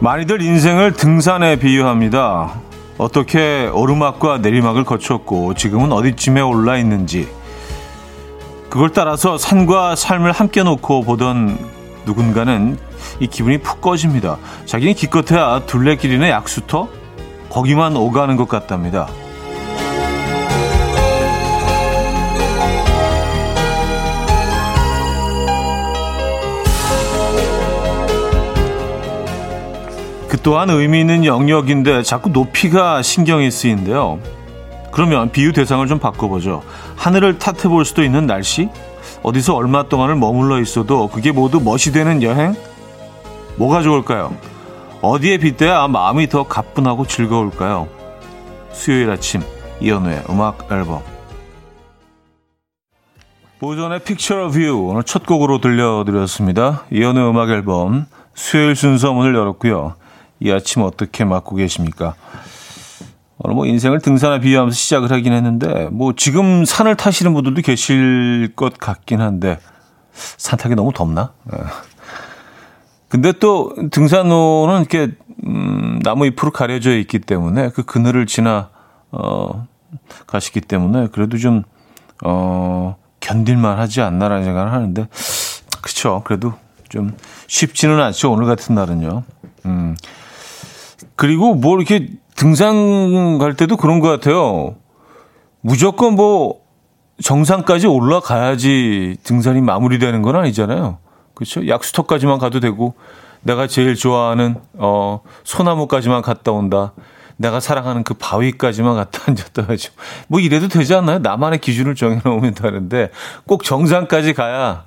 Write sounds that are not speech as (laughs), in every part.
많이들 인생을 등산에 비유합니다. 어떻게 오르막과 내리막을 거쳤고 지금은 어디쯤에 올라 있는지 그걸 따라서 산과 삶을 함께 놓고 보던 누군가는 이 기분이 푹 꺼집니다. 자기는 기껏해야 둘레길이나 약수터 거기만 오가는 것 같답니다. 또한 의미 있는 영역인데 자꾸 높이가 신경이 쓰인데요. 그러면 비유 대상을 좀 바꿔보죠. 하늘을 탓해 볼 수도 있는 날씨? 어디서 얼마 동안을 머물러 있어도 그게 모두 멋이 되는 여행? 뭐가 좋을까요? 어디에 빗대야 마음이 더 가뿐하고 즐거울까요? 수요일 아침 이현우의 음악 앨범 보이존의 Picture of You 오늘 첫 곡으로 들려드렸습니다. 이현우의 음악 앨범 수요일 순서 문을 열었고요. 이 아침 어떻게 맞고 계십니까? 오늘 뭐 인생을 등산에 비유하면서 시작을 하긴 했는데 뭐 지금 산을 타시는 분들도 계실 것 같긴 한데 산 타기 너무 덥나? 예. 근데 또 등산로는 이렇게 음, 나무 잎으로 가려져 있기 때문에 그 그늘을 지나 어 가시기 때문에 그래도 좀 어, 견딜만 하지 않나라는 생각을 하는데 그렇죠. 그래도 좀 쉽지는 않죠. 오늘 같은 날은요. 음. 그리고 뭐 이렇게 등산 갈 때도 그런 것 같아요. 무조건 뭐 정상까지 올라가야지 등산이 마무리되는 건 아니잖아요. 그렇죠? 약수터까지만 가도 되고 내가 제일 좋아하는 어 소나무까지만 갔다 온다. 내가 사랑하는 그 바위까지만 갔다 (laughs) 앉았다 하죠. 뭐 이래도 되지 않나요? 나만의 기준을 정해놓으면 되는데 꼭 정상까지 가야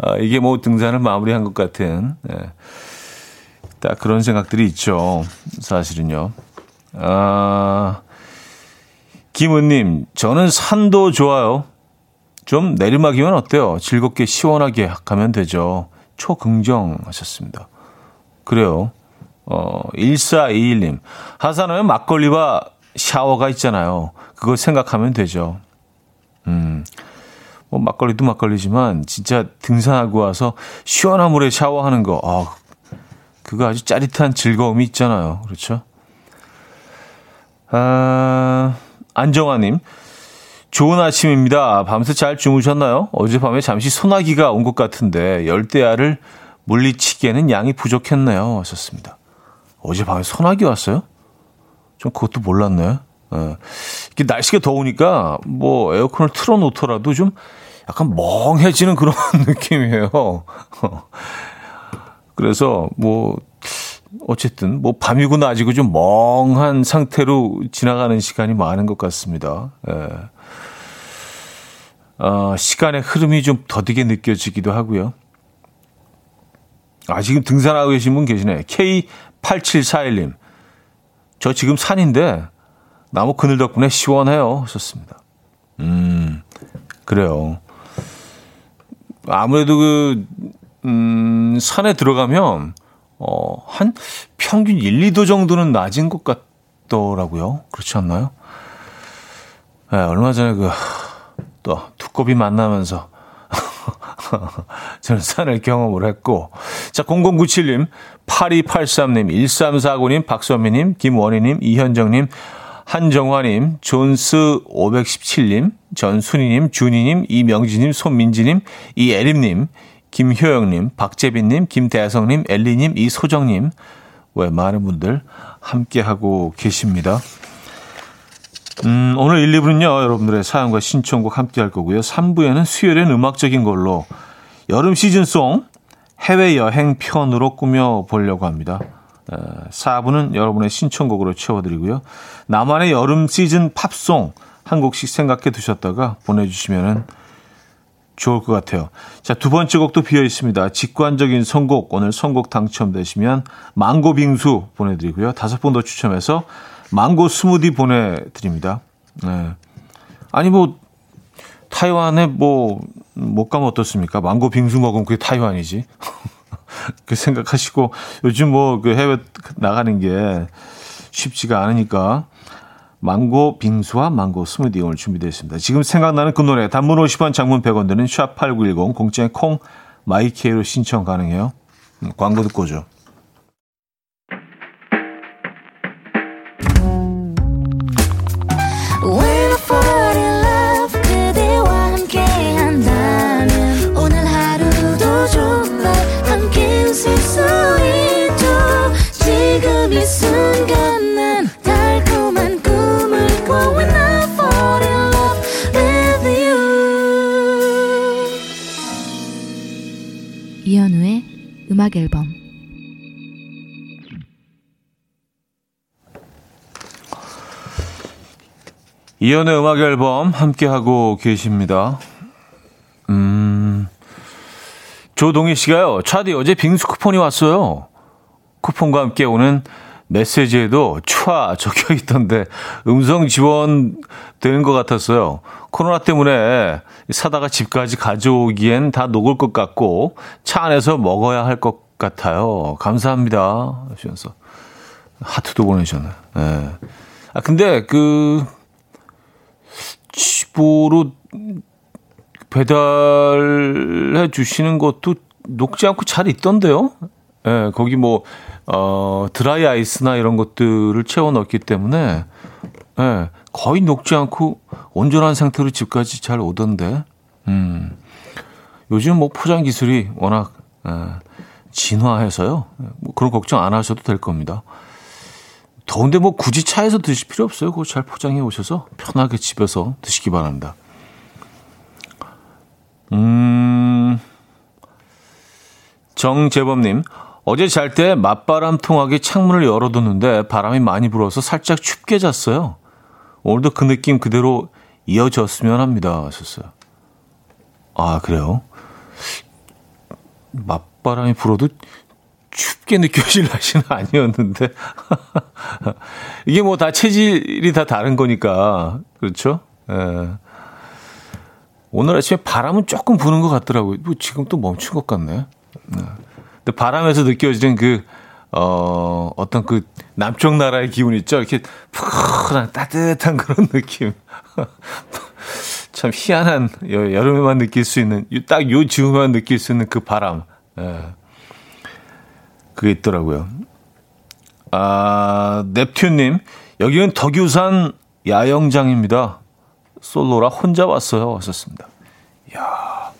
아, 이게 뭐 등산을 마무리한 것 같은 예. 딱 그런 생각들이 있죠. 사실은요. 아, 김은님, 저는 산도 좋아요. 좀 내리막이면 어때요? 즐겁게 시원하게 가면 되죠. 초긍정 하셨습니다. 그래요. 어, 1421님. 하산하면 막걸리와 샤워가 있잖아요. 그거 생각하면 되죠. 음, 뭐 막걸리도 막걸리지만 진짜 등산하고 와서 시원한 물에 샤워하는 거, 아, 그거 아주 짜릿한 즐거움이 있잖아요. 그렇죠? 아, 안정아님. 좋은 아침입니다. 밤새 잘 주무셨나요? 어젯밤에 잠시 소나기가 온 것 같은데 열대야를 물리치기에는 양이 부족했네요. 하셨습니다. 어젯밤에 소나기 왔어요? 좀 그것도 몰랐네. 예. 이게 날씨가 더우니까 뭐 에어컨을 틀어놓더라도 좀 약간 멍해지는 그런 (laughs) 느낌이에요. 그래서 뭐 어쨌든 뭐 밤이고 낮이고 좀 멍한 상태로 지나가는 시간이 많은 것 같습니다. 예. 어, 시간의 흐름이 좀 더디게 느껴지기도 하고요. 아, 지금 등산하고 계신 분 계시네. K8741님. 저 지금 산인데 나무 그늘 덕분에 시원해요. 하셨습니다. 음, 그래요. 아무래도 그 음, 산에 들어가면, 어, 한 평균 1, 2도 정도는 낮은 것 같더라고요. 그렇지 않나요? 네, 얼마 전에 그, 또, 두꺼비 만나면서, (laughs) 저는 산을 경험을 했고, 자, 0097님, 8283님, 1349님, 박선미님, 김원희님, 이현정님, 한정화님, 존스 517님, 전순희님, 준희님, 이명지님, 손민지님, 이애림님, 김효영님, 박재빈님, 김대성님, 엘리님, 이소정님, 왜 많은 분들 함께하고 계십니다. 음, 오늘 1, 2부는요, 여러분들의 사연과 신청곡 함께 할 거고요. 3부에는 수요일엔 음악적인 걸로 여름 시즌송 해외여행 편으로 꾸며보려고 합니다. 4부는 여러분의 신청곡으로 채워드리고요. 나만의 여름 시즌 팝송 한 곡씩 생각해 두셨다가 보내주시면은 좋을 것 같아요. 자, 두 번째 곡도 비어 있습니다. 직관적인 선곡. 오늘 선곡 당첨되시면 망고 빙수 보내드리고요. 다섯 분 더 추첨해서 망고 스무디 보내드립니다. 네. 아니, 뭐, 타이완에 뭐, 못 가면 어떻습니까? 망고 빙수 먹으면 그게 타이완이지. (laughs) 그 생각하시고 요즘 뭐 그 해외 나가는 게 쉽지가 않으니까 망고 빙수와 망고 스무디 오늘 준비되어 있습니다. 지금 생각나는 그 노래 단문 50원 장문 100원 드는 샵8910 공짜인 콩 마이케이로 신청 가능해요. 음, 광고 듣고 오죠. 음악 앨범 이연의 음악 앨범 함께하고 계십니다. 음, 조동희 씨가요, 차디 어제 빙수 쿠폰이 왔어요. 쿠폰과 함께 오는 메시지에도 추아 적혀 있던데 음성 지원 되는 것 같았어요. 코로나 때문에 사다가 집까지 가져오기엔 다 녹을 것 같고 차 안에서 먹어야 할 것 같아요. 감사합니다. 하시면서 하트도 보내셨네. 네. 아 근데 그 집으로 배달해 주시는 것도 녹지 않고 잘 있던데요. 예, 네, 거기 뭐, 어, 드라이 아이스나 이런 것들을 채워 넣기 때문에, 예, 네, 거의 녹지 않고 온전한 상태로 집까지 잘 오던데, 음. 요즘 뭐 포장 기술이 워낙, 예, 진화해서요. 뭐 그런 걱정 안 하셔도 될 겁니다. 더운데 뭐 굳이 차에서 드실 필요 없어요. 그거 잘 포장해 오셔서 편하게 집에서 드시기 바랍니다. 음, 정재범님, 어제 잘 때 맞바람 통하게 창문을 열어뒀는데 바람이 많이 불어서 살짝 춥게 잤어요. 오늘도 그 느낌 그대로 이어졌으면 합니다. 하셨어요. 아, 그래요? 맞바람이 불어도 춥게 느껴질 날씨는 (laughs) 아니었는데. (laughs) 이게 뭐 다 체질이 다 다른 거니까. 그렇죠? 예. 오늘 아침에 바람은 조금 부는 것 같더라고요. 뭐 지금 또 멈춘 것 같네. 네. 바람에서 느껴지는 그, 어, 어떤 그 남쪽 나라의 기운 있죠? 이렇게 푸근한 따뜻한 그런 (laughs) 느낌. (laughs) 참 희한한 여름에만 느낄 수 있는, 딱요 즈음에만 느낄 수 있는 그 바람. 예. 그게 있더라고요. 아, 넵튠님, 여기는 덕유산 야영장입니다. 솔로라 혼자 왔어요. 왔었습니다. 야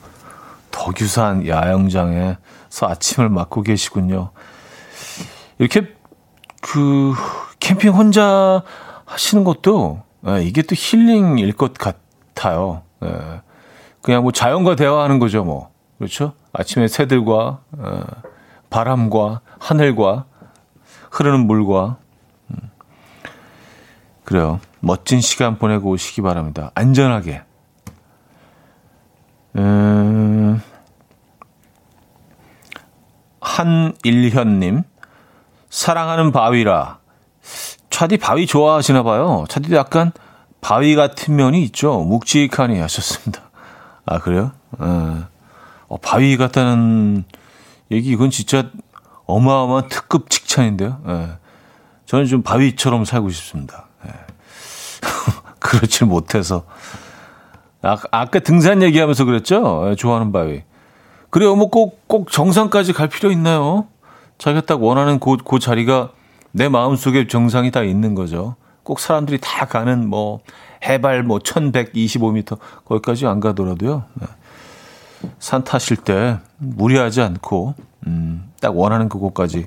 덕유산 야영장에서 아침을 맞고 계시군요. 이렇게 그 캠핑 혼자 하시는 것도 예, 이게 또 힐링일 것 같아요. 예, 그냥 뭐 자연과 대화하는 거죠, 뭐. 그렇죠? 아침에 새들과 예, 바람과 하늘과 흐르는 물과 음. 그래요. 멋진 시간 보내고 오시기 바랍니다. 안전하게. 음, 한일현님, 사랑하는 바위라. 차디 바위 좋아하시나 봐요. 차디도 약간 바위 같은 면이 있죠. 묵직하니 하셨습니다. 아, 그래요? 어, 어 바위 같다는 얘기, 이건 진짜 어마어마한 특급 칭찬인데요. 예. 저는 좀 바위처럼 살고 싶습니다. 예. (laughs) 그렇지 못해서. 아, 아까 등산 얘기하면서 그랬죠? 예, 좋아하는 바위. 그래요. 뭐 꼭, 꼭 정상까지 갈 필요 있나요? 자기가 딱 원하는 그, 그 자리가 내 마음속에 정상이 다 있는 거죠. 꼭 사람들이 다 가는 뭐 해발 뭐 1125m 거기까지 안 가더라도요. 네. 산 타실 때 무리하지 않고 음, 딱 원하는 그곳까지.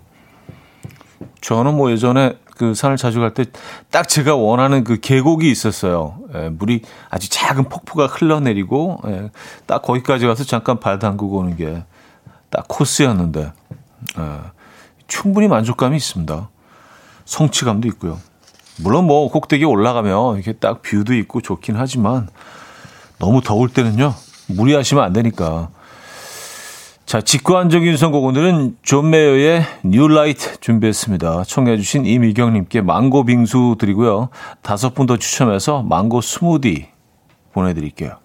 저는 뭐 예전에 그 산을 자주 갈 때 딱 제가 원하는 그 계곡이 있었어요. 예, 물이 아주 작은 폭포가 흘러내리고 예, 딱 거기까지 가서 잠깐 발 담그고 오는 게 딱 코스였는데 예, 충분히 만족감이 있습니다. 성취감도 있고요. 물론 뭐 꼭대기 올라가면 이렇게 딱 뷰도 있고 좋긴 하지만 너무 더울 때는요 무리하시면 안 되니까 자, 직관적인 선곡 오늘은 존 메이어의 New Light 준비했습니다. 청해 주신 이미경 님께 망고 빙수 드리고요. 다섯 분 더 추첨해서 망고 스무디 보내 드릴게요.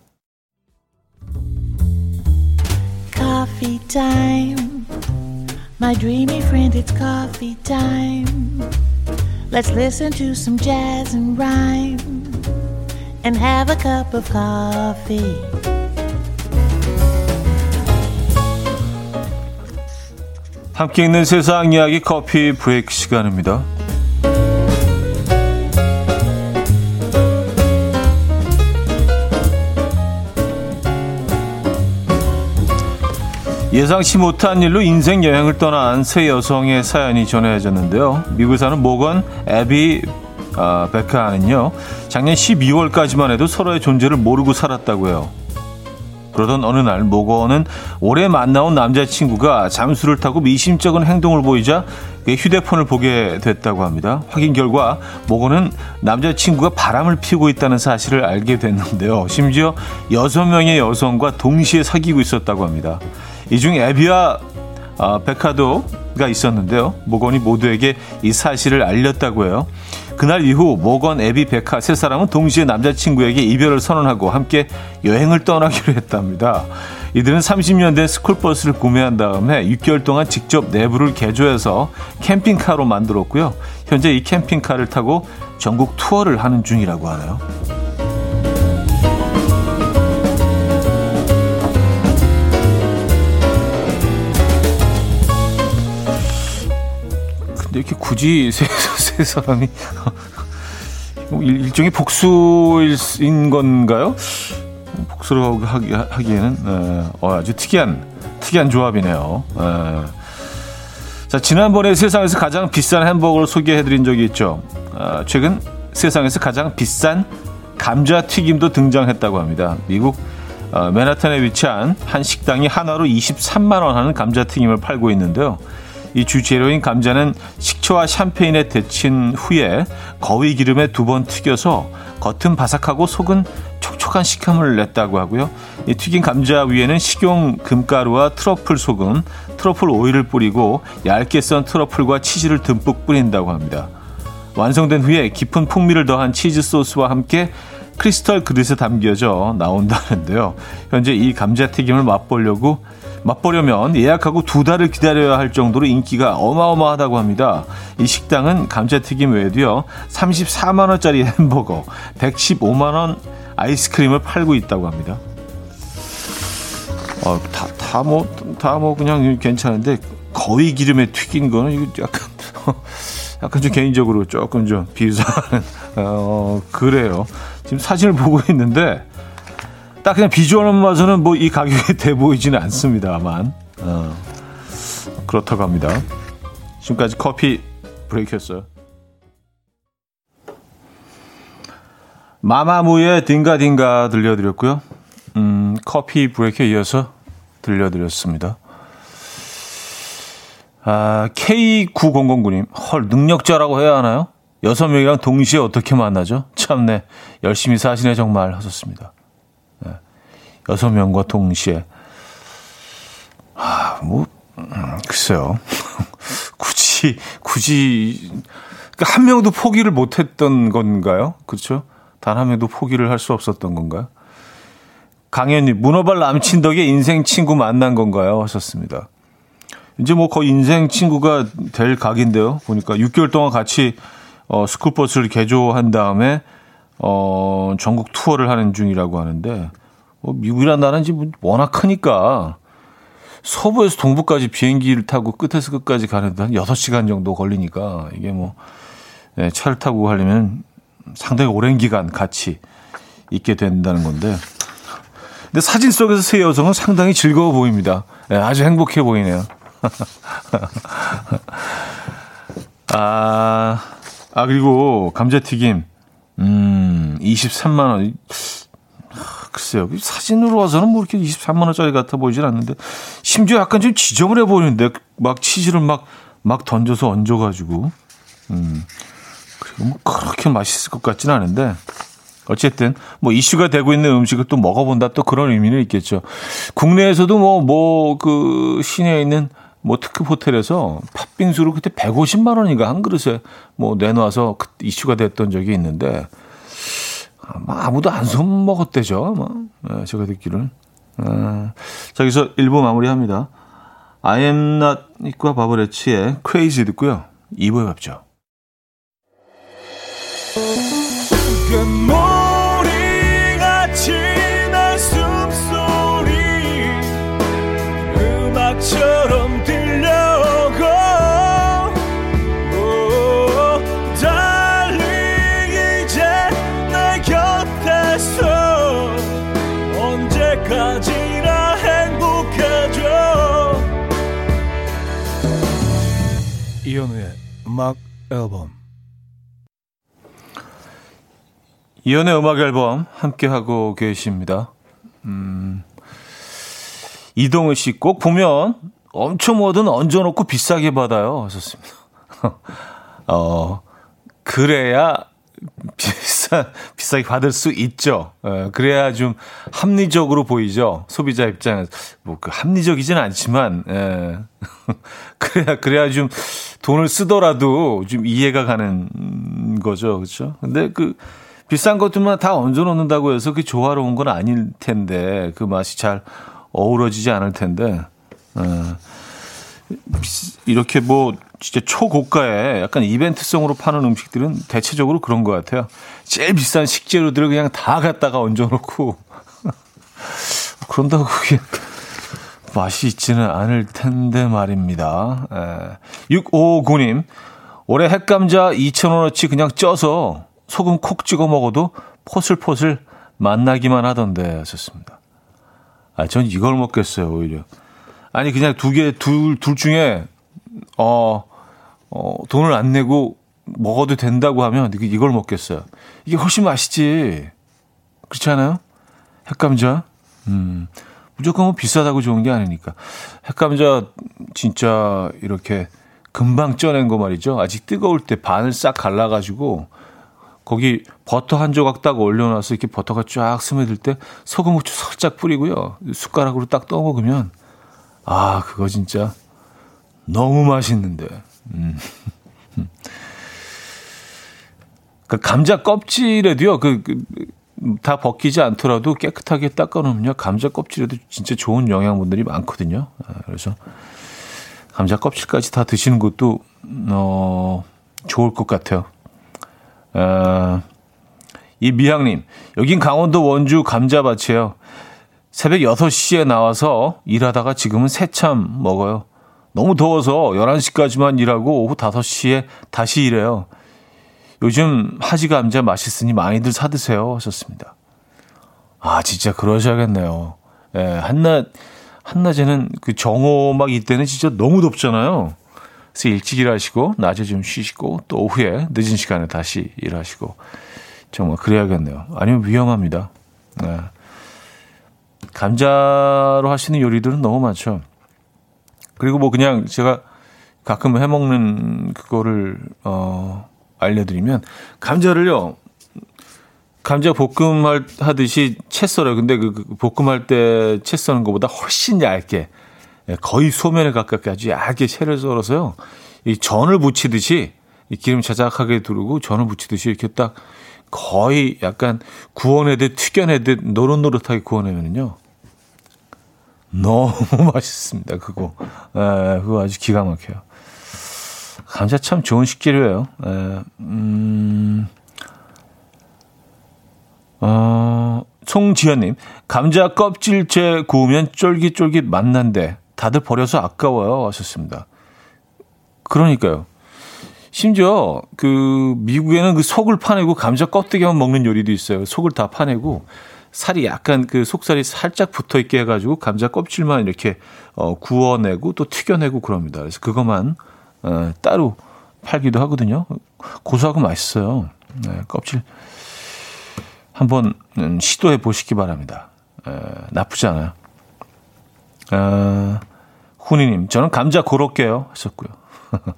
Coffee time. My dreamy friend, it's coffee time. Let's listen to some jazz and rhyme and have a cup of coffee. 함께 있는 세상 이야기 커피 브레이크 시간입니다. 예상치 못한 일로 인생 여행을 떠난 세 여성의 사연이 전해졌는데요. 미국 사는 모건 애비 아, 베카는요. 작년 12월까지만 해도 서로의 존재를 모르고 살았다고요. 그러던 어느 날 모건은 오래 만나온 남자친구가 잠수를 타고 미심쩍은 행동을 보이자 휴대폰을 보게 됐다고 합니다. 확인 결과 모건은 남자친구가 바람을 피우고 있다는 사실을 알게 됐는데요. 심지어 여섯 명의 여성과 동시에 사귀고 있었다고 합니다. 이 중 에비와 아, 베카도가 있었는데요. 모건이 모두에게 이 사실을 알렸다고 해요. 그날 이후 모건, 에비, 베카 세 사람은 동시에 남자친구에게 이별을 선언하고 함께 여행을 떠나기로 했답니다. 이들은 30년 된 스쿨버스를 구매한 다음에 6개월 동안 직접 내부를 개조해서 캠핑카로 만들었고요. 현재 이 캠핑카를 타고 전국 투어를 하는 중이라고 하네요. 근데 이렇게 굳이 (laughs) 세, 세 (laughs) 사람이 뭐 일 종의 복수인 건가요? 복수를 하기, 하기에는 에, 어, 아주 특이한 특이한 조합이네요. 에. 자 지난번에 세상에서 가장 비싼 햄버거를 소개해드린 적이 있죠. 아, 최근 세상에서 가장 비싼 감자 튀김도 등장했다고 합니다. 미국 어, 맨하탄에 위치한 한 식당이 하나로 23만 원 하는 감자 튀김을 팔고 있는데요. 이 주재료인 감자는 식초와 샴페인에 데친 후에 거위 기름에 두 번 튀겨서 겉은 바삭하고 속은 촉촉한 식감을 냈다고 하고요. 이 튀긴 감자 위에는 식용 금가루와 트러플 소금, 트러플 오일을 뿌리고 얇게 썬 트러플과 치즈를 듬뿍 뿌린다고 합니다. 완성된 후에 깊은 풍미를 더한 치즈 소스와 함께 크리스털 그릇에 담겨져 나온다는데요. 현재 이 감자 튀김을 맛보려고 맛보려면 예약하고 두 달을 기다려야 할 정도로 인기가 어마어마하다고 합니다. 이 식당은 감자튀김 외에도요, 34만 원짜리 햄버거, 115만 원 아이스크림을 팔고 있다고 합니다. 어, 다, 다 뭐, 다 뭐 그냥 괜찮은데 거위 기름에 튀긴 거는 이거 약간, (laughs) 약간 좀 개인적으로 조금 좀 비유하는, 어, 그래요. 지금 사진을 보고 있는데, 딱 그냥 비주얼만 봐서는 뭐 이 가격이 (laughs) 돼 보이지는 않습니다만 어, 그렇다고 합니다. 지금까지 커피 브레이크였어요. 마마무의 딩가딩가 들려드렸고요. 음, 커피 브레이크에 이어서 들려드렸습니다. 아, K9009님, 헐, 능력자라고 해야 하나요? 여섯 명이랑 동시에 어떻게 만나죠? 참네, 열심히 사시네 정말 하셨습니다. 여섯 명과 동시에 아, 뭐 음, 글쎄요. (laughs) 굳이 굳이 그러니까 한 명도 포기를 못 했던 건가요? 그렇죠? 단 한 명도 포기를 할 수 없었던 건가요? 강현님, 문어발 남친 덕에 인생 친구 만난 건가요? 하셨습니다. 이제 뭐 거의 인생 친구가 될 각인데요. 보니까 6개월 동안 같이 어, 스쿨버스를 개조한 다음에 어, 전국 투어를 하는 중이라고 하는데 뭐 미국이란 나라는 지금 워낙 크니까 서부에서 동부까지 비행기를 타고 끝에서 끝까지 가는데 한 6시간 정도 걸리니까 이게 뭐 네, 차를 타고 가려면 상당히 오랜 기간 같이 있게 된다는 건데 근데 사진 속에서 세 여성은 상당히 즐거워 보입니다. 네, 아주 행복해 보이네요. (laughs) 아, 아, 그리고 감자튀김, 음, 23만 원. 글쎄요. 사진으로 와서는 뭐 이렇게 23만 원짜리 같아 보이진 않는데 심지어 약간 좀 지저분해 보이는데 막 치즈를 막 막 던져서 얹어가지고 음 그리고 뭐 그렇게 맛있을 것 같지는 않은데 어쨌든 뭐 이슈가 되고 있는 음식을 또 먹어본다 또 그런 의미는 있겠죠. 국내에서도 뭐 뭐 그 시내에 있는 뭐 특급 호텔에서 팥빙수를 그때 150만 원인가 한 그릇에 뭐 내놔서 그 이슈가 됐던 적이 있는데 아무도 안 손먹었대죠. 뭐. 네, 제가 듣기로는. 아, 자, 여기서 1부 마무리합니다. I am not 이과 바버레치의 crazy 듣고요. 2부에 뵙죠. 앨범 이현우의 음악 앨범 함께 하고 계십니다. 음, 이동우 씨 꼭 보면 엄청 뭐든 얹어놓고 비싸게 받아요. 하셨습니다. (laughs) 어, 그래야 비싸, 비싸게 받을 수 있죠. 예, 그래야 좀 합리적으로 보이죠. 소비자 입장에서. 뭐, 그 합리적이진 않지만, 예. (laughs) 그래야, 그래야 좀 돈을 쓰더라도 좀 이해가 가는 거죠. 그렇죠? 근데 그 비싼 것들만 다 얹어 놓는다고 해서 그 조화로운 건 아닐 텐데, 그 맛이 잘 어우러지지 않을 텐데, 예. 이렇게 뭐 진짜 초고가의 약간 이벤트성으로 파는 음식들은 대체적으로 그런 것 같아요. 제일 비싼 식재료들을 그냥 다 갖다가 얹어놓고 (laughs) 그런다고 그게 맛이 있지는 않을 텐데 말입니다. 에. 659님 올해 핵감자 2,000원어치 그냥 쪄서 소금 콕 찍어 먹어도 포슬포슬 맛나기만 하던데 하셨습니다. 아, 전 이걸 먹겠어요, 오히려. 아니, 그냥 두 개, 둘, 둘 중에 어, 어, 돈을 안 내고 먹어도 된다고 하면 이걸 먹겠어요. 이게 훨씬 맛있지. 그렇지 않아요? 핵감자? 음, 무조건 뭐 비싸다고 좋은 게 아니니까. 핵감자 진짜 이렇게 금방 쪄낸 거 말이죠. 아직 뜨거울 때 반을 싹 갈라가지고 거기 버터 한 조각 딱 올려놔서 이렇게 버터가 쫙 스며들 때 소금 후추 살짝 뿌리고요. 숟가락으로 딱 떠먹으면 아, 그거 진짜 너무 맛있는데. 음. 그 감자 껍질에도요, 그, 그, 다 벗기지 않더라도 깨끗하게 닦아놓으면요, 감자 껍질에도 진짜 좋은 영양분들이 많거든요. 아, 그래서 감자 껍질까지 다 드시는 것도, 어, 좋을 것 같아요. 아, 이 미향님, 여긴 강원도 원주 감자밭이에요. 새벽 6시에 나와서 일하다가 지금은 새참 먹어요. 너무 더워서 11시까지만 일하고 오후 5시에 다시 일해요. 요즘 하지 감자 맛있으니 많이들 사드세요. 하셨습니다. 아, 진짜 그러셔야겠네요. 예, 한낮, 한낮에는 그 정오 막 이때는 진짜 너무 덥잖아요. 그래서 일찍 일하시고, 낮에 좀 쉬시고, 또 오후에 늦은 시간에 다시 일하시고. 정말 그래야겠네요. 아니면 위험합니다. 예. 감자로 하시는 요리들은 너무 많죠. 그리고 뭐 그냥 제가 가끔 해먹는 그거를, 어, 알려드리면, 감자를요, 감자 볶음 하듯이 채 썰어요. 근데 그, 그 볶음할 때 채 써는 것보다 훨씬 얇게, 예, 거의 소면에 가깝게 아주 얇게 채를 썰어서요, 이 전을 부치듯이, 이 기름 자작하게 두르고 전을 부치듯이 이렇게 딱 거의 약간 구워내듯 튀겨내듯 노릇노릇하게 구워내면요. 너무 (laughs) 맛있습니다. 그거. 에, 그거 아주 기가 막혀요. 감자 참 좋은 식재료예요. 에, 음, 어, 송지현님, 감자 껍질째 구우면 쫄깃쫄깃 맛난데 다들 버려서 아까워요. 하셨습니다. 그러니까요. 심지어 그 미국에는 그 속을 파내고 감자 껍데기만 먹는 요리도 있어요. 속을 다 파내고 살이 약간 그 속살이 살짝 붙어 있게 해가지고 감자 껍질만 이렇게 어, 구워내고 또 튀겨내고 그럽니다. 그래서 그것만 어, 따로 팔기도 하거든요. 고소하고 맛있어요. 네, 껍질 한번 음, 시도해 보시기 바랍니다. 에, 나쁘지 않아요. 아, 훈이님, 저는 감자 고로케요 하셨고요. (laughs)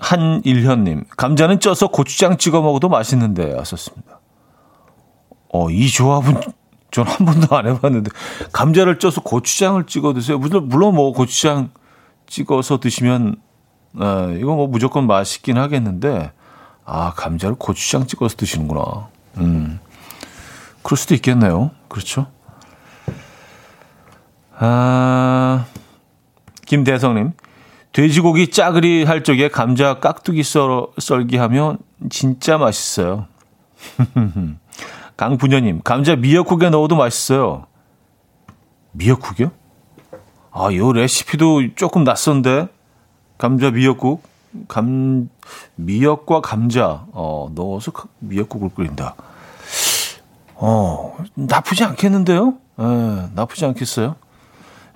한일현님, 감자는 쪄서 고추장 찍어 먹어도 맛있는데 하셨습니다. 어, 이 조합은 전 한 번도 안 해봤는데 감자를 쪄서 고추장을 찍어 드세요. 물론 물론 뭐 고추장 찍어서 드시면 아, 이거 뭐 무조건 맛있긴 하겠는데 아 감자를 고추장 찍어서 드시는구나. 음, 그럴 수도 있겠네요. 그렇죠? 아, 김대성님. 돼지고기 짜그리 할 적에 감자 깍두기 썰, 썰기 하면 진짜 맛있어요. (laughs) 강분녀님, 감자 미역국에 넣어도 맛있어요. 미역국이요? 아, 요 레시피도 조금 낯선데? 감자 미역국? 감, 미역과 감자, 어, 넣어서 미역국을 끓인다. 어, 나쁘지 않겠는데요? 예, 나쁘지 않겠어요?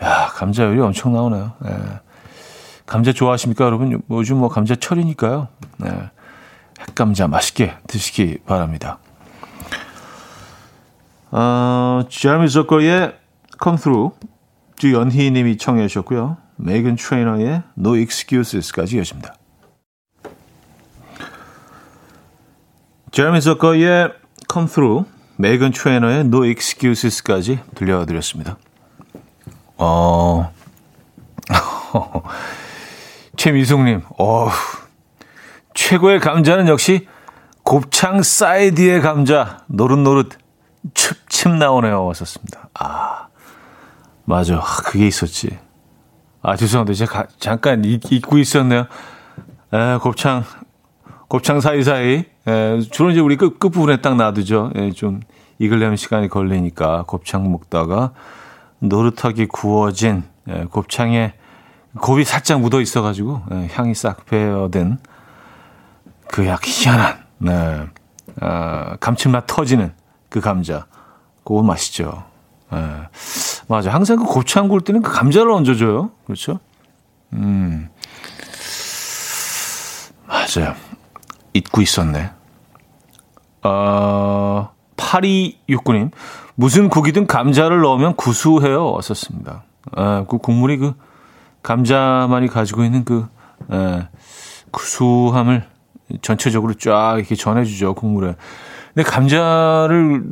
야, 감자 요리 엄청 나오네요. 예. 감자 좋아하십니까, 여러분? 요즘 뭐 감자 철이니까요. 예. 핵감자 맛있게 드시기 바랍니다. 어, 제미 저커의 Come Through 주연희 님이 청해 주셨고요. 메이건 트레이너의 No Excuses까지 이어집니다. 제레미 주커의 Come Through, 메이건 트레이너의 No Excuses까지 들려드렸습니다. 어, (laughs) 최미숙님, 어 최고의 감자는 역시 곱창 사이드의 감자, 노릇노릇 칩칩 나오네요. 왔었습니다. 아, 맞아. 그게 있었지. 아, 죄송합니다. 제가 가, 잠깐 잊, 잊고 있었네요. 에, 곱창, 곱창 사이사이. 에, 주로 이제 우리 끝, 끝부분에 딱 놔두죠. 에, 좀 익으려면 시간이 걸리니까 곱창 먹다가 노릇하게 구워진 에, 곱창에 곱이 살짝 묻어 있어가지고 에, 향이 싹 배어든 그 약 희한한 네. 아, 감칠맛 터지는 그 감자. 그거 맛있죠. 예. 맞아. 항상 그 곱창 구울 때는 그 감자를 얹어줘요. 그렇죠? 음. 맞아요. 잊고 있었네. 어, 8269님. 무슨 국이든 감자를 넣으면 구수해요. 왔었습니다. 아, 그 국물이 그 감자만이 가지고 있는 그, 에, 구수함을 전체적으로 쫙 이렇게 전해주죠. 국물에. 근데 감자를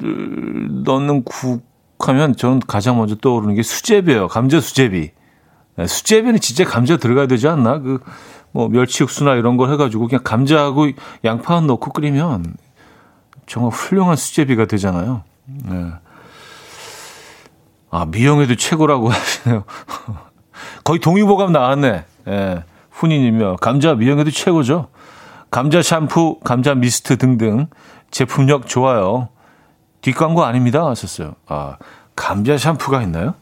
넣는 국 하면 저는 가장 먼저 떠오르는 게 수제비예요. 감자 수제비. 네, 수제비는 진짜 감자 들어가야 되지 않나? 그, 뭐, 멸치 육수나 이런 걸 해가지고 그냥 감자하고 양파만 넣고 끓이면 정말 훌륭한 수제비가 되잖아요. 네. 아, 미영에도 최고라고 (laughs) 하시네요. 거의 동의보감 나왔네. 예. 훈이님이요. 감자 미영에도 최고죠. 감자 샴푸, 감자 미스트 등등 제품력 좋아요. 뒷광고 아닙니다. 하셨어요. 아, 감자 샴푸가 있나요?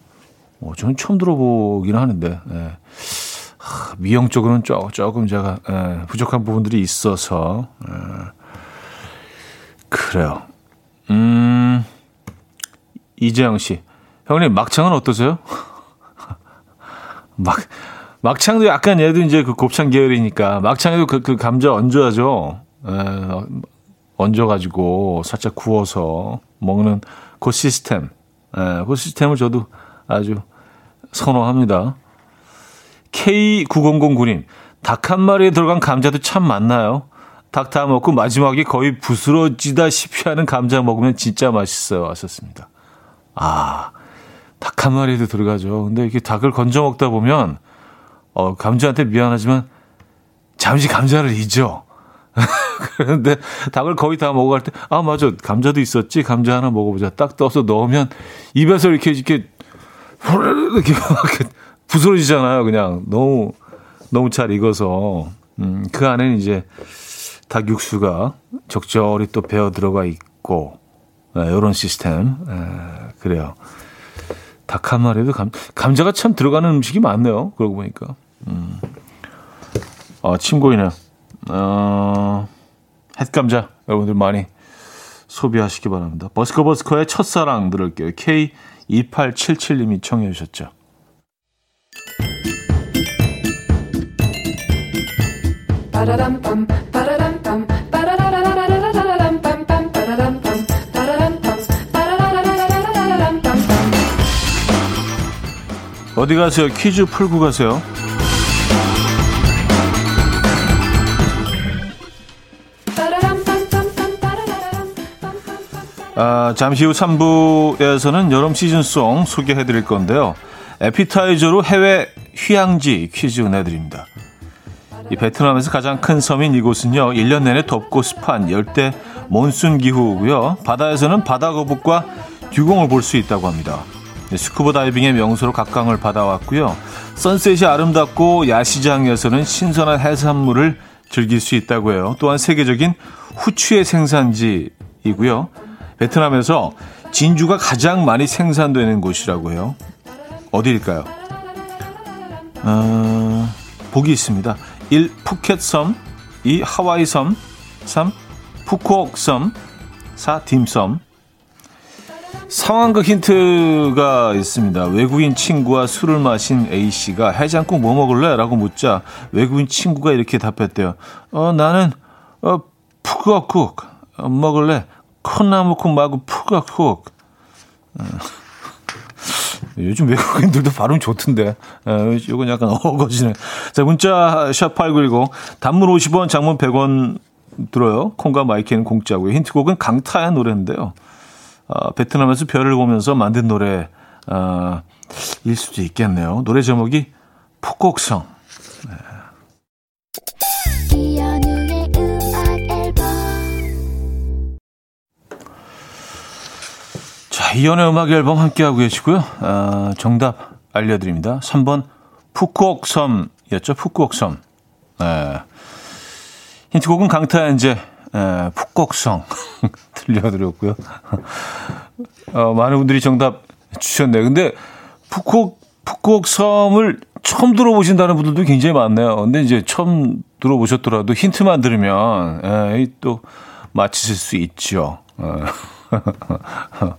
어, 저는 처음 들어보긴 하는데, 예. 하, 미용 쪽으로는 조, 조금 제가, 예, 부족한 부분들이 있어서, 예. 그래요. 음, 이재영 씨. 형님, 막창은 어떠세요? (laughs) 막, 막창도 약간 얘도 이제 그 곱창 계열이니까, 막창에도 그, 그 감자 얹어야죠. 예, 얹어가지고 살짝 구워서 먹는 그 시스템. 예, 그 시스템을 저도 아주 선호합니다. K9009님, 닭 한 마리에 들어간 감자도 참 많나요? 닭 다 먹고 마지막에 거의 부스러지다시피 하는 감자 먹으면 진짜 맛있어요. 하셨습니다. 아, 닭 한 마리에도 들어가죠. 근데 이렇게 닭을 건져 먹다 보면, 어, 감자한테 미안하지만, 잠시 감자를 잊어. (laughs) 그런데 닭을 거의 다 먹어갈 때, 아, 맞아. 감자도 있었지. 감자 하나 먹어보자. 딱 떠서 넣으면 입에서 이렇게, 이렇게, 이렇게 (laughs) 이렇게 부스러지잖아요. 그냥 너무, 너무 잘 익어서. 음, 그 안에는 이제 닭 육수가 적절히 또 배어 들어가 있고, 네, 이런 시스템. 에, 그래요. 닭 한 마리도 감, 감자가 참 들어가는 음식이 많네요. 그러고 보니까. 음. 아, 침 고이네요. 어, 햇감자 여러분들 많이 소비하시기 바랍니다. 버스커버스커의 첫사랑 들을게요. K2877님이 청해 주셨죠. 어디 가세요? 퀴즈 풀고 가세요. 아, 잠시 후 3부에서는 여름 시즌송 소개해 드릴 건데요. 에피타이저로 해외 휴양지 퀴즈 내드립니다. 이 베트남에서 가장 큰 섬인 이곳은요, 1년 내내 덥고 습한 열대 몬순 기후고요. 바다에서는 바다 거북과 듀공을 볼 수 있다고 합니다. 스쿠버 다이빙의 명소로 각광을 받아왔고요. 선셋이 아름답고 야시장에서는 신선한 해산물을 즐길 수 있다고 해요. 또한 세계적인 후추의 생산지이고요. 베트남에서 진주가 가장 많이 생산되는 곳이라고 해요. 어디일까요? 어, 보기 있습니다. 1. 푸켓섬 2. 하와이섬 3. 푸꾸옥섬 4. 딤섬 상황극 힌트가 있습니다. 외국인 친구와 술을 마신 A씨가 해장국 뭐 먹을래? 라고 묻자 외국인 친구가 이렇게 답했대요. 어, 나는 어, 푸꾸옥 먹을래? 콩나물국 말고 푸각국. (laughs) 요즘 외국인들도 발음 좋던데. 에, 이건 약간 어거지네. 자, 문자 샵8910 단문 50원, 장문 100원 들어요. 콩과 마이케이는 공짜고요. 힌트곡은 강타의 노래인데요. 어, 베트남에서 별을 보면서 만든 노래 어, 일 수도 있겠네요. 노래 제목이 북극성. 네. 이현우의 음악 앨범 함께하고 계시고요. 어, 정답 알려드립니다. 3번 푸꾸옥섬이었죠. 푸꾸옥섬. 네. 힌트곡은 강타현제 푸꾸옥성 (laughs) 들려드렸고요. 어, 많은 분들이 정답 주셨네요. 근데 푸꾸옥, 푸꾸옥섬을 처음 들어보신다는 분들도 굉장히 많네요. 근데 이제 처음 들어보셨더라도 힌트만 들으면 에, 또 맞히실 수 있죠. 어. (laughs)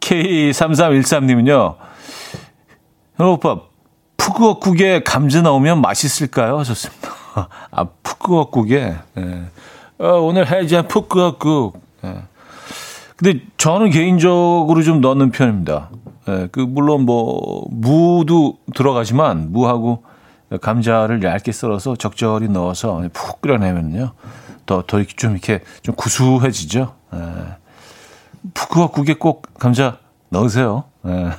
K3313님은요. 현 오빠, 푸그어국에 감자 나오면 맛있을까요? 하셨습니다. (laughs) 아, 푸그어국에. 예. 어, 오늘 해자 푸그어국. 예. 근데 저는 개인적으로 좀 넣는 편입니다. 예, 그 물론 뭐 무도 들어가지만 무하고 감자를 얇게 썰어서 적절히 넣어서 푹 끓여내면요 더 더 이렇게 좀 이렇게 좀 구수해지죠. 예. 푸크와 국에 꼭 감자 넣으세요. 예. (laughs)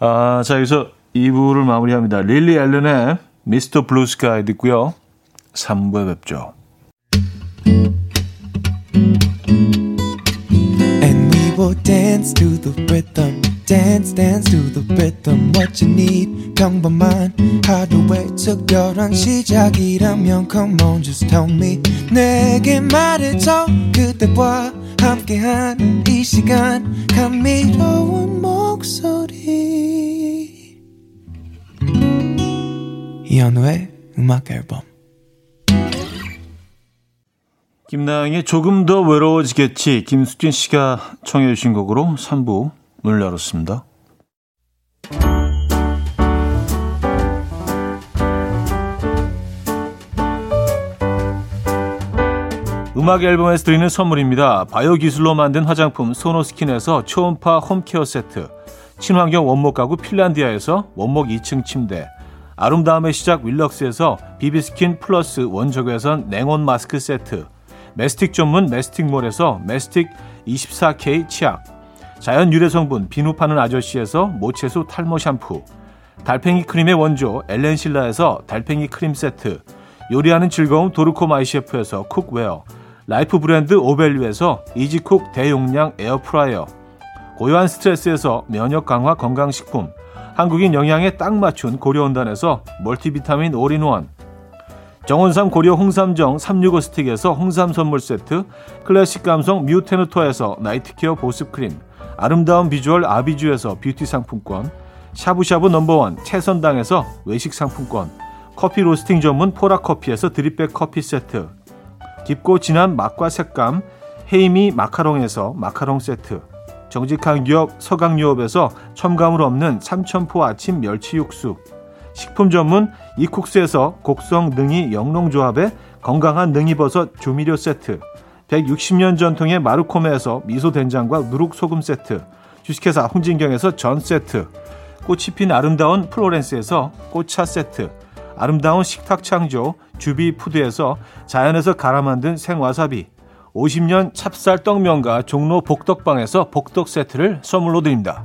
아, 자, 여기서 2부를 마무리합니다. 릴리 앨런의 Mr. Blue Sky 듣고요. 3부에 뵙죠. And we will dance to the rhythm. Dance dance to the rhythm what you need. 평범한 하루의 특별한 시작이라면 come on just tell me. 내게 말해줘 그대와 함께한 이 시간. 감미로운 목소리. 이현우의 음악 앨범. 김나영의 조금 더 외로워지겠지. 김수진 씨가 청해 주신 곡으로 3부 문을 열었습니다. 음악 앨범에서 드리는 선물입니다. 바이오 기술로 만든 화장품 소노스킨에서 초음파 home care 세트, 친환경 원목 가구 핀란디아에서 원목 2층 침대, 아름다움의 시작 윌럭스에서 비비스킨 플러스 원적외선 냉온 마스크 세트, 메스틱 전문 메스틱몰에서 메스틱 24K 치약, 자연 유래 성분 비누 파는 아저씨에서 모체수 탈모 샴푸 달팽이 크림의 원조 엘렌실라에서 달팽이 크림 세트 요리하는 즐거움 도르코 마이셰프에서 cookware 라이프 브랜드 오벨류에서 이지쿡 대용량 에어프라이어 고요한 스트레스에서 면역 강화 건강식품 한국인 영양에 딱 맞춘 고려은단에서 멀티비타민 올인원 정원삼 고려 홍삼정 365 스틱에서 홍삼 선물 세트 클래식 감성 뮤테누토에서 night care 보습 크림 아름다운 비주얼 아비주에서 뷰티 상품권, 샤브샤브 넘버원 채선당에서 외식 상품권, 커피 로스팅 전문 포라커피에서 드립백 커피 세트, 깊고 진한 맛과 색감 헤이미 마카롱에서 마카롱 세트, 정직한 기업 서강유업에서 첨가물 없는 삼천포 아침 멸치 육수, 식품 전문 이쿡스에서 곡성 능이 영농조합의 건강한 능이버섯 조미료 세트, 160년 전통의 마르코메에서 미소 된장과 누룩 소금 세트, 주식회사 홍진경에서 전 세트, 꽃이 핀 아름다운 플로렌스에서 꽃차 세트, 아름다운 식탁 창조 주비 푸드에서 자연에서 갈아 만든 생와사비, 50년 찹쌀 떡 면과 종로 복덕방에서 복덕 세트를 선물로 드립니다.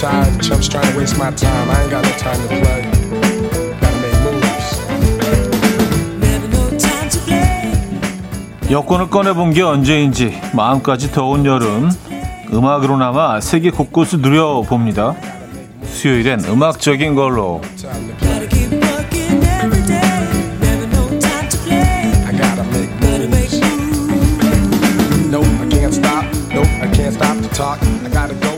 Tired. Chumps trying to waste my time. I ain't got no time to play. Gotta make moves. 여권을 꺼내본 게 언제인지 마음까지 더운 여름 음악으로나마 세계 곳곳을 누려봅니다. 수요일엔 음악적인 걸로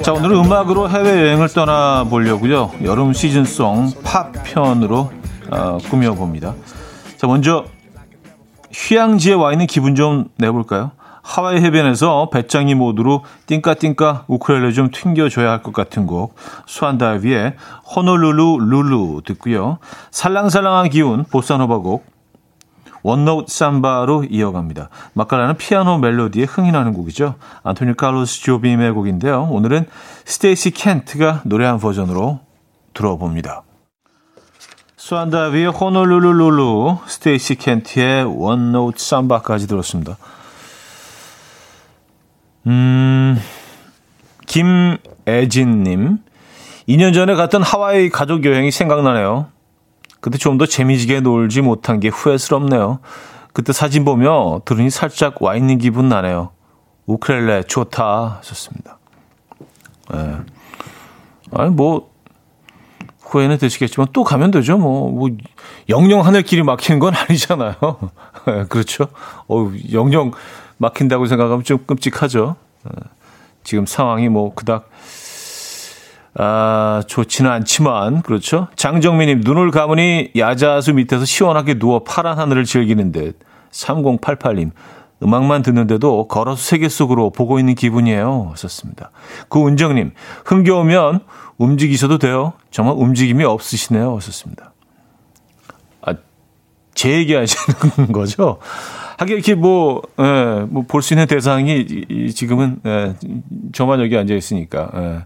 자, 오늘은 음악으로 해외여행을 떠나보려고요. 여름 시즌송 팝 편으로 어, 꾸며봅니다. 자, 먼저 휴양지에 와 있는 기분 좀 내볼까요? 하와이 해변에서 배짱이 모드로 띵까띵까 우크렐레 좀 튕겨줘야 할 것 같은 곡 수완다이비의 호놀룰루 룰루 듣고요. 살랑살랑한 기운 보사노바 곡 원노트 삼바로 이어갑니다. 마카라는 피아노 멜로디에 흥이 나는 곡이죠. 안토니 칼로스 조빔의 곡인데요. 오늘은 스테이시 켄트가 노래한 버전으로 들어봅니다. 수안다비의 호놀룰루룰루, 스테이시 켄트의 One Note Samba까지 들었습니다. 음, 김애진님. 2년 전에 갔던 하와이 가족 여행이 생각나네요. 그때 좀더 재미지게 놀지 못한 게 후회스럽네요. 그때 사진 보며 들으니 살짝 와 있는 기분 나네요. 우크렐레 좋다 하셨습니다. 네. 아니 뭐 후회는 되시겠지만 또 가면 되죠. 뭐, 뭐 영영 하늘길이 막히는 건 아니잖아요. 네, (laughs) 그렇죠. 어 영영 막힌다고 생각하면 좀 끔찍하죠. 네. 지금 상황이 뭐 그닥 아, 좋지는 않지만, 그렇죠. 장정민님, 눈을 감으니 야자수 밑에서 시원하게 누워 파란 하늘을 즐기는 듯. 3088님, 음악만 듣는데도 걸어서 세계 속으로 보고 있는 기분이에요. 하셨습니다. 구은정님, 흥겨우면 움직이셔도 돼요. 정말 움직임이 없으시네요. 하셨습니다. 아, 제 얘기 하시는 (laughs) 거죠? 하긴 이렇게 뭐, 예, 뭐볼 수 있는 대상이 지금은, 예, 저만 여기 앉아 있으니까, 예.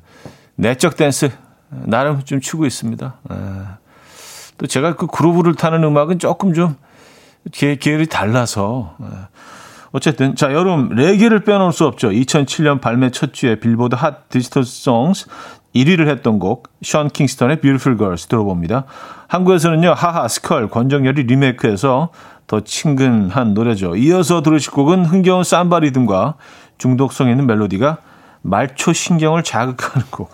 내적 댄스 나름 좀 추고 있습니다. 에. 또 제가 그 그루브를 타는 음악은 조금 좀 계, 계열이 달라서 에. 어쨌든 자 여름 레게를 빼놓을 수 없죠. 2007년 발매 첫 주에 빌보드 Hot Digital Songs 1위를 했던 곡 션 킹스턴의 Beautiful Girls 들어봅니다. 한국에서는요 하하 스컬 권정열이 리메이크해서 더 친근한 노래죠. 이어서 들으실 곡은 흥겨운 삼바 리듬과 중독성 있는 멜로디가 말초 신경을 자극하는 곡.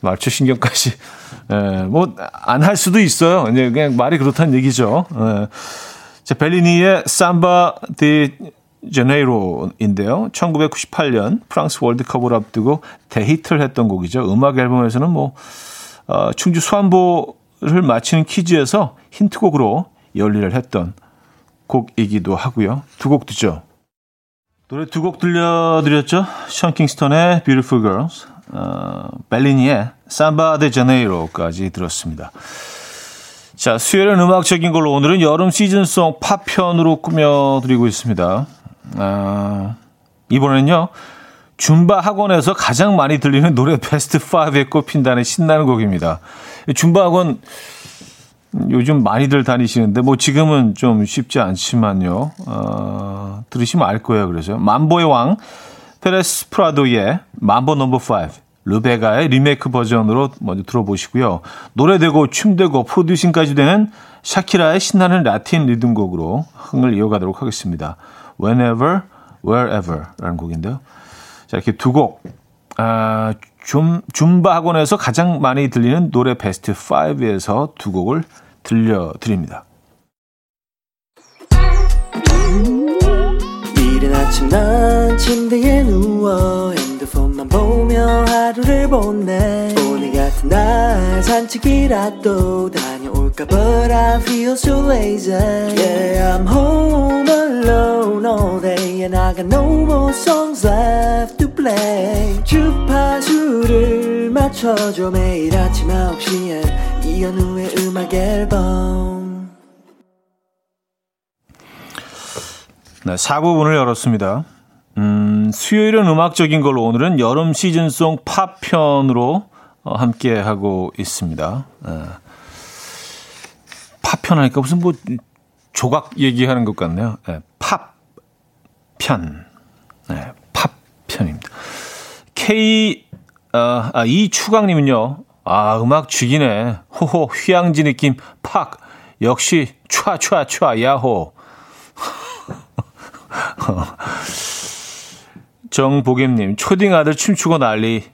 말초 신경까지 예, 뭐안 할 수도 있어요. 이제 그냥 말이 그렇다는 얘기죠. 예. 자, 벨리니의 삼바 디 제네이로인데요. 1998년 프랑스 월드컵을 앞두고 대히트를 했던 곡이죠. 음악 앨범에서는 뭐 어, 충주 수안보를 마치는 퀴즈에서 힌트곡으로 열리를 했던 곡이기도 하고요. 두 곡 듣죠. 노래 두 곡 들려드렸죠. 션 킹스턴의 Beautiful Girls, 어, 벨리니의 삼바 데 제네이로까지 들었습니다. 자, 수요일은 음악적인 걸로 오늘은 여름 시즌송 팝편으로 꾸며드리고 있습니다. 아, 이번에는요, 줌바 학원에서 가장 많이 들리는 노래 베스트 5에 꼽힌다는 신나는 곡입니다. 줌바 학원 요즘 많이들 다니시는데 뭐 지금은 좀 쉽지 않지만요. 어, 들으시면 알 거예요. 그래서 맘보의 왕 페레스 프라도의 Mambo Number 5 루 베가의 리메이크 버전으로 먼저 들어보시고요. 노래되고 춤되고 프로듀싱까지 되는 샤키라의 신나는 라틴 리듬곡으로 흥을 이어가도록 하겠습니다. Whenever, Wherever라는 곡인데요. 자, 이렇게 두 곡. 아, 줌, 줌바 학원에서 가장 많이 들리는 노래 베스트 5에서 두 곡을 들려드립니다. 이른 아침 난 침대에 누워 핸드폰만 보며 하루를 보내. 오늘 같은 날 산책이라도 다녀올까 But I feel so lazy. Yeah I'm home alone all day And I got no more songs left play 주파수를 맞춰줘 매일 아침 9시에 이현우의 음악 앨범 네, 4부분을 열었습니다. 음, 수요일은 음악적인 걸로 오늘은 여름 시즌송 팝편으로 어, 함께 하고 있습니다. 네. 팝편 하니까 무슨 뭐 조각 얘기하는 것 같네요. 네, 팝편. 네, 팝 편입니다. K, 아, 아, 이추강님은요, 아, 음악 죽이네. 호호, 휴양지 느낌, 팍. 역시, 촤, 촤, 촤, 야호. (laughs) 정보겸님, 초딩 아들 춤추고 난리.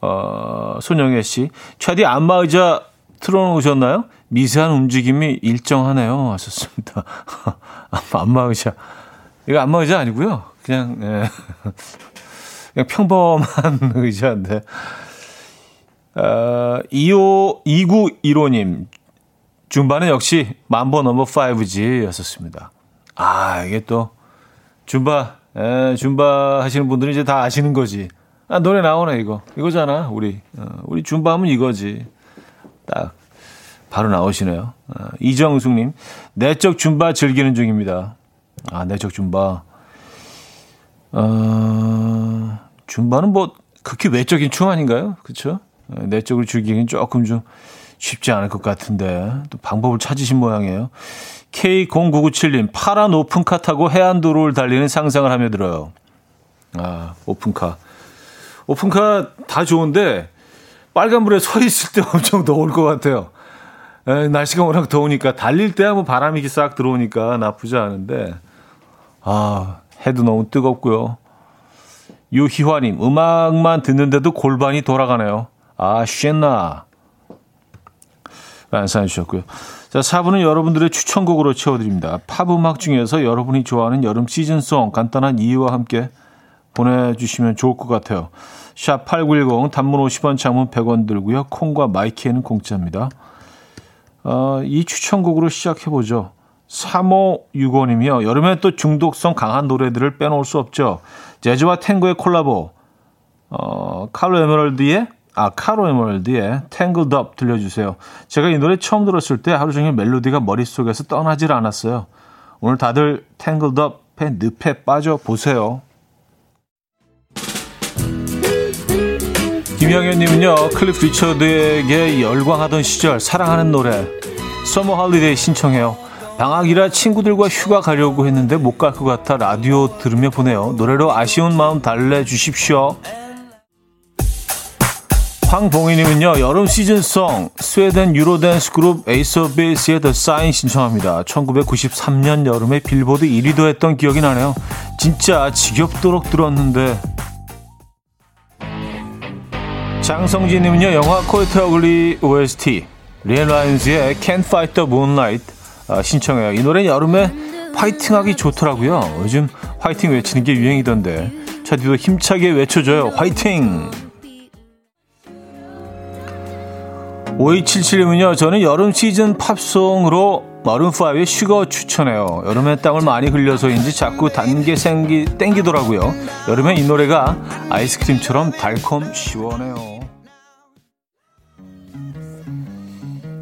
어, 손영애 씨, 차디 안마의자 틀어놓으셨나요? 미세한 움직임이 일정하네요. 하셨습니다. (laughs) 안마의자. 이거 안마의자 아니고요. 그냥, 예. 그냥 평범한 (laughs) 의자인데. 어, 25, 2915님, 줌바는 역시 만보 넘버 5지 였었습니다. 아, 이게 또, 줌바, 에, 줌바 하시는 분들은 이제 다 아시는 거지. 아, 노래 나오네, 이거. 이거잖아, 우리. 어, 우리 줌바 하면 이거지. 딱, 바로 나오시네요. 어, 이정숙님, 내적 줌바 즐기는 중입니다. 아, 내적 줌바. 어, 줌바는 뭐, 극히 외적인 춤 아닌가요? 그쵸? 어, 내적으로 즐기기는 조금 좀 쉽지 않을 것 같은데, 또 방법을 찾으신 모양이에요. K0997님, 파란 오픈카 타고 해안도로를 달리는 상상을 하며 들어요. 아, 오픈카. 오픈카 다 좋은데, 빨간불에 서 있을 때 (laughs) 엄청 더울 것 같아요. 에, 날씨가 워낙 더우니까, 달릴 때 하면 바람이 싹 들어오니까 나쁘지 않은데, 아, 해도 너무 뜨겁고요. 유희화님, 음악만 듣는데도 골반이 돌아가네요. 아, 쉔나. 라는 사연 주셨고요. 자, 4분은 여러분들의 추천곡으로 채워드립니다. 팝 음악 중에서 여러분이 좋아하는 여름 시즌송 간단한 이유와 함께 보내주시면 좋을 것 같아요. 샵 8910 단문 50원 장문 100원 들고요. 콩과 마이키에는 공짜입니다. 어, 이 추천곡으로 시작해보죠. 3565님이요. 여름에 또 중독성 강한 노래들을 빼놓을 수 없죠. 재즈와 탱고의 콜라보. 어, 칼로 에메랄드의 아, 카로 에메랄드의 Tangled Up 들려주세요. 제가 이 노래 처음 들었을 때 하루 종일 멜로디가 머릿속에서 떠나질 않았어요. 오늘 다들 Tangled Up의 늪에 빠져보세요. 김영현님은요, 클리프 리처드에게 열광하던 시절 사랑하는 노래 Summer Holiday 신청해요. 방학이라 친구들과 휴가 가려고 했는데 못 갈 것 같아 라디오 들으며 보내요. 노래로 아쉬운 마음 달래주십시오. 황봉희님은요, 여름 시즌송, 스웨덴 유로댄스 그룹 에이스 오브 베이스의 The Sign 신청합니다. 1993년 여름에 빌보드 1위도 했던 기억이 나네요. 진짜 지겹도록 들었는데. 장성진님은요, 영화 코요테 어글리 OST, 리앤 라임스의 Can't Fight the Moonlight 아, 신청해요. 이 노래는 여름에 화이팅하기 좋더라고요. 요즘 화이팅 외치는 게 유행이던데. 차디도 힘차게 외쳐줘요. 화이팅! 5277님은요, 저는 여름 시즌 팝송으로 마룬5의 Sugar 추천해요. 여름에 땀을 많이 흘려서인지 자꾸 단게 생기, 땡기더라고요. 여름에 이 노래가 아이스크림처럼 달콤 시원해요.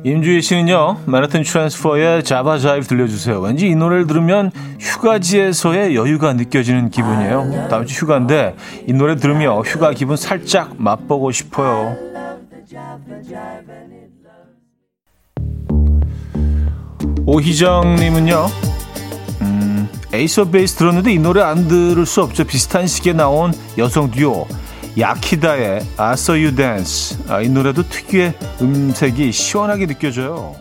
임주희 씨는요, 마라톤 트랜스퍼의 자바 자이브 들려주세요. 왠지 이 노래를 들으면 휴가지에서의 여유가 느껴지는 기분이에요. 다음 주 휴가인데 이 노래 들으며 휴가 기분 살짝 맛보고 싶어요. 오희정님은요, 음, 에이스 베이스 들었는데 이 노래 안 들을 수 없죠. 비슷한 시기에 나온 여성 듀오, 야키다의 I Saw You Dance. 아, 이 노래도 특유의 음색이 시원하게 느껴져요.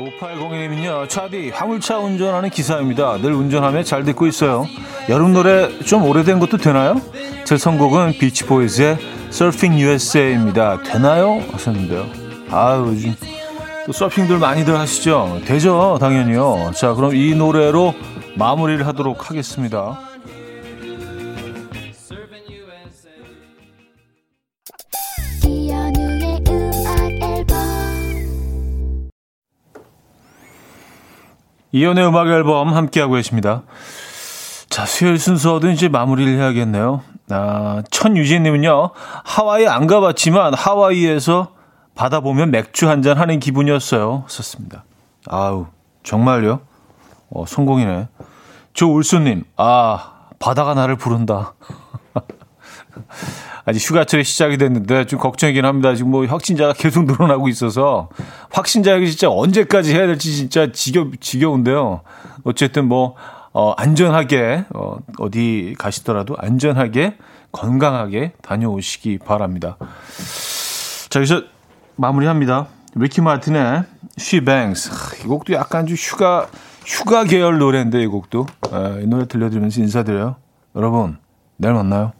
5802님은요, 차디, 화물차 운전하는 기사입니다. 늘 운전하며 잘 듣고 있어요. 여름 노래 좀 오래된 것도 되나요? 제 선곡은 비치보이즈의 Surfing USA입니다. 되나요? 하셨는데요. 아 요즘 또 서핑들 많이들 하시죠? 되죠, 당연히요. 자, 그럼 이 노래로 마무리를 하도록 하겠습니다. 이연의 음악 앨범 함께하고 계십니다. 자, 수요일 순서도 이제 마무리를 해야겠네요. 아, 천유진님은요, 하와이 안 가봤지만 하와이에서 바다 보면 맥주 한 잔 하는 기분이었어요. 썼습니다. 아우, 정말요? 어, 성공이네. 조울수님, 아, 바다가 나를 부른다. (laughs) 아직 휴가철이 시작이 됐는데 좀 걱정이긴 합니다. 지금 뭐 확진자가 계속 늘어나고 있어서 확진자가 진짜 언제까지 해야 될지 진짜 지겨, 지겨운데요. 어쨌든 뭐, 어, 안전하게, 어, 어디 가시더라도 안전하게, 건강하게 다녀오시기 바랍니다. 자, 여기서 마무리합니다. 리키 마틴의 She Bangs. 이 곡도 약간 좀 휴가, 휴가 계열 노래인데, 이 곡도. 아, 이 노래 들려드리면서 인사드려요. 여러분, 내일 만나요.